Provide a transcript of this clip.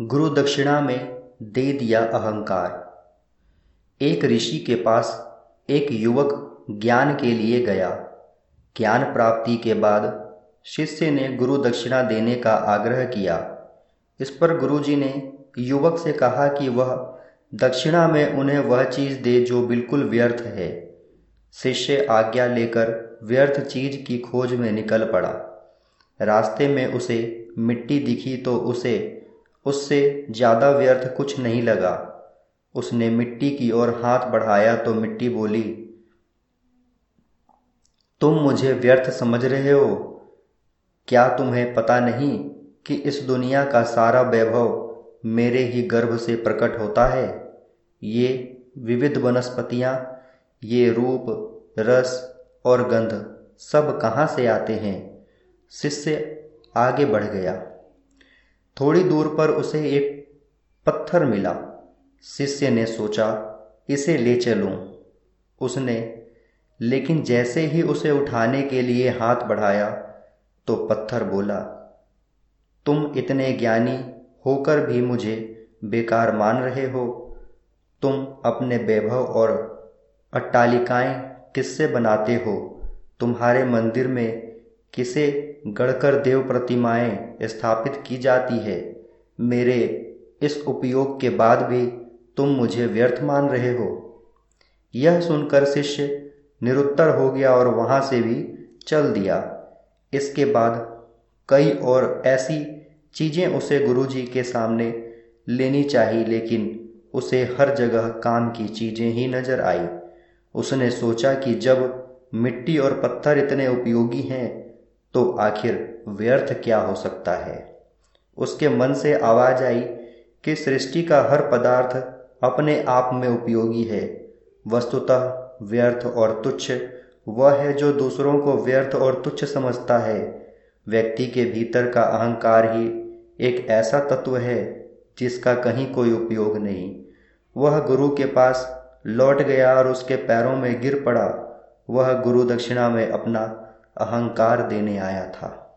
गुरु दक्षिणा में दे दिया अहंकार। एक ऋषि के पास एक युवक ज्ञान के लिए गया। ज्ञान प्राप्ति के बाद शिष्य ने गुरु दक्षिणा देने का आग्रह किया। इस पर गुरुजी ने युवक से कहा कि वह दक्षिणा में उन्हें वह चीज़ दे जो बिल्कुल व्यर्थ है। शिष्य आज्ञा लेकर व्यर्थ चीज़ की खोज में निकल पड़ा। रास्ते में उसे मिट्टी दिखी तो उसे उससे ज़्यादा व्यर्थ कुछ नहीं लगा। उसने मिट्टी की ओर हाथ बढ़ाया तो मिट्टी बोली, तुम मुझे व्यर्थ समझ रहे हो। क्या तुम्हें पता नहीं कि इस दुनिया का सारा वैभव मेरे ही गर्भ से प्रकट होता है? ये विविध वनस्पतियाँ, ये रूप, रस और गंध सब कहाँ से आते हैं? शिष्य आगे बढ़ गया। थोड़ी दूर पर उसे एक पत्थर मिला। शिष्य ने सोचा, इसे ले चलूँ। उसने, लेकिन जैसे ही उसे उठाने के लिए हाथ बढ़ाया तो पत्थर बोला, तुम इतने ज्ञानी होकर भी मुझे बेकार मान रहे हो। तुम अपने वैभव और अट्टालिकाएँ किससे बनाते हो? तुम्हारे मंदिर में किसे गढ़कर देव प्रतिमाएँ स्थापित की जाती है? मेरे इस उपयोग के बाद भी तुम मुझे व्यर्थ मान रहे हो। यह सुनकर शिष्य निरुत्तर हो गया और वहाँ से भी चल दिया। इसके बाद कई और ऐसी चीज़ें उसे गुरुजी के सामने लेनी चाहिए लेकिन उसे हर जगह काम की चीज़ें ही नज़र आई। उसने सोचा कि जब मिट्टी और पत्थर इतने उपयोगी हैं तो आखिर व्यर्थ क्या हो सकता है? उसके मन से आवाज़ आई कि सृष्टि का हर पदार्थ अपने आप में उपयोगी है। वस्तुतः व्यर्थ और तुच्छ वह है जो दूसरों को व्यर्थ और तुच्छ समझता है। व्यक्ति के भीतर का अहंकार ही एक ऐसा तत्व है जिसका कहीं कोई उपयोग नहीं। वह गुरु के पास लौट गया और उसके पैरों में गिर पड़ा। वह गुरु दक्षिणा में अपना अहंकार देने आया था।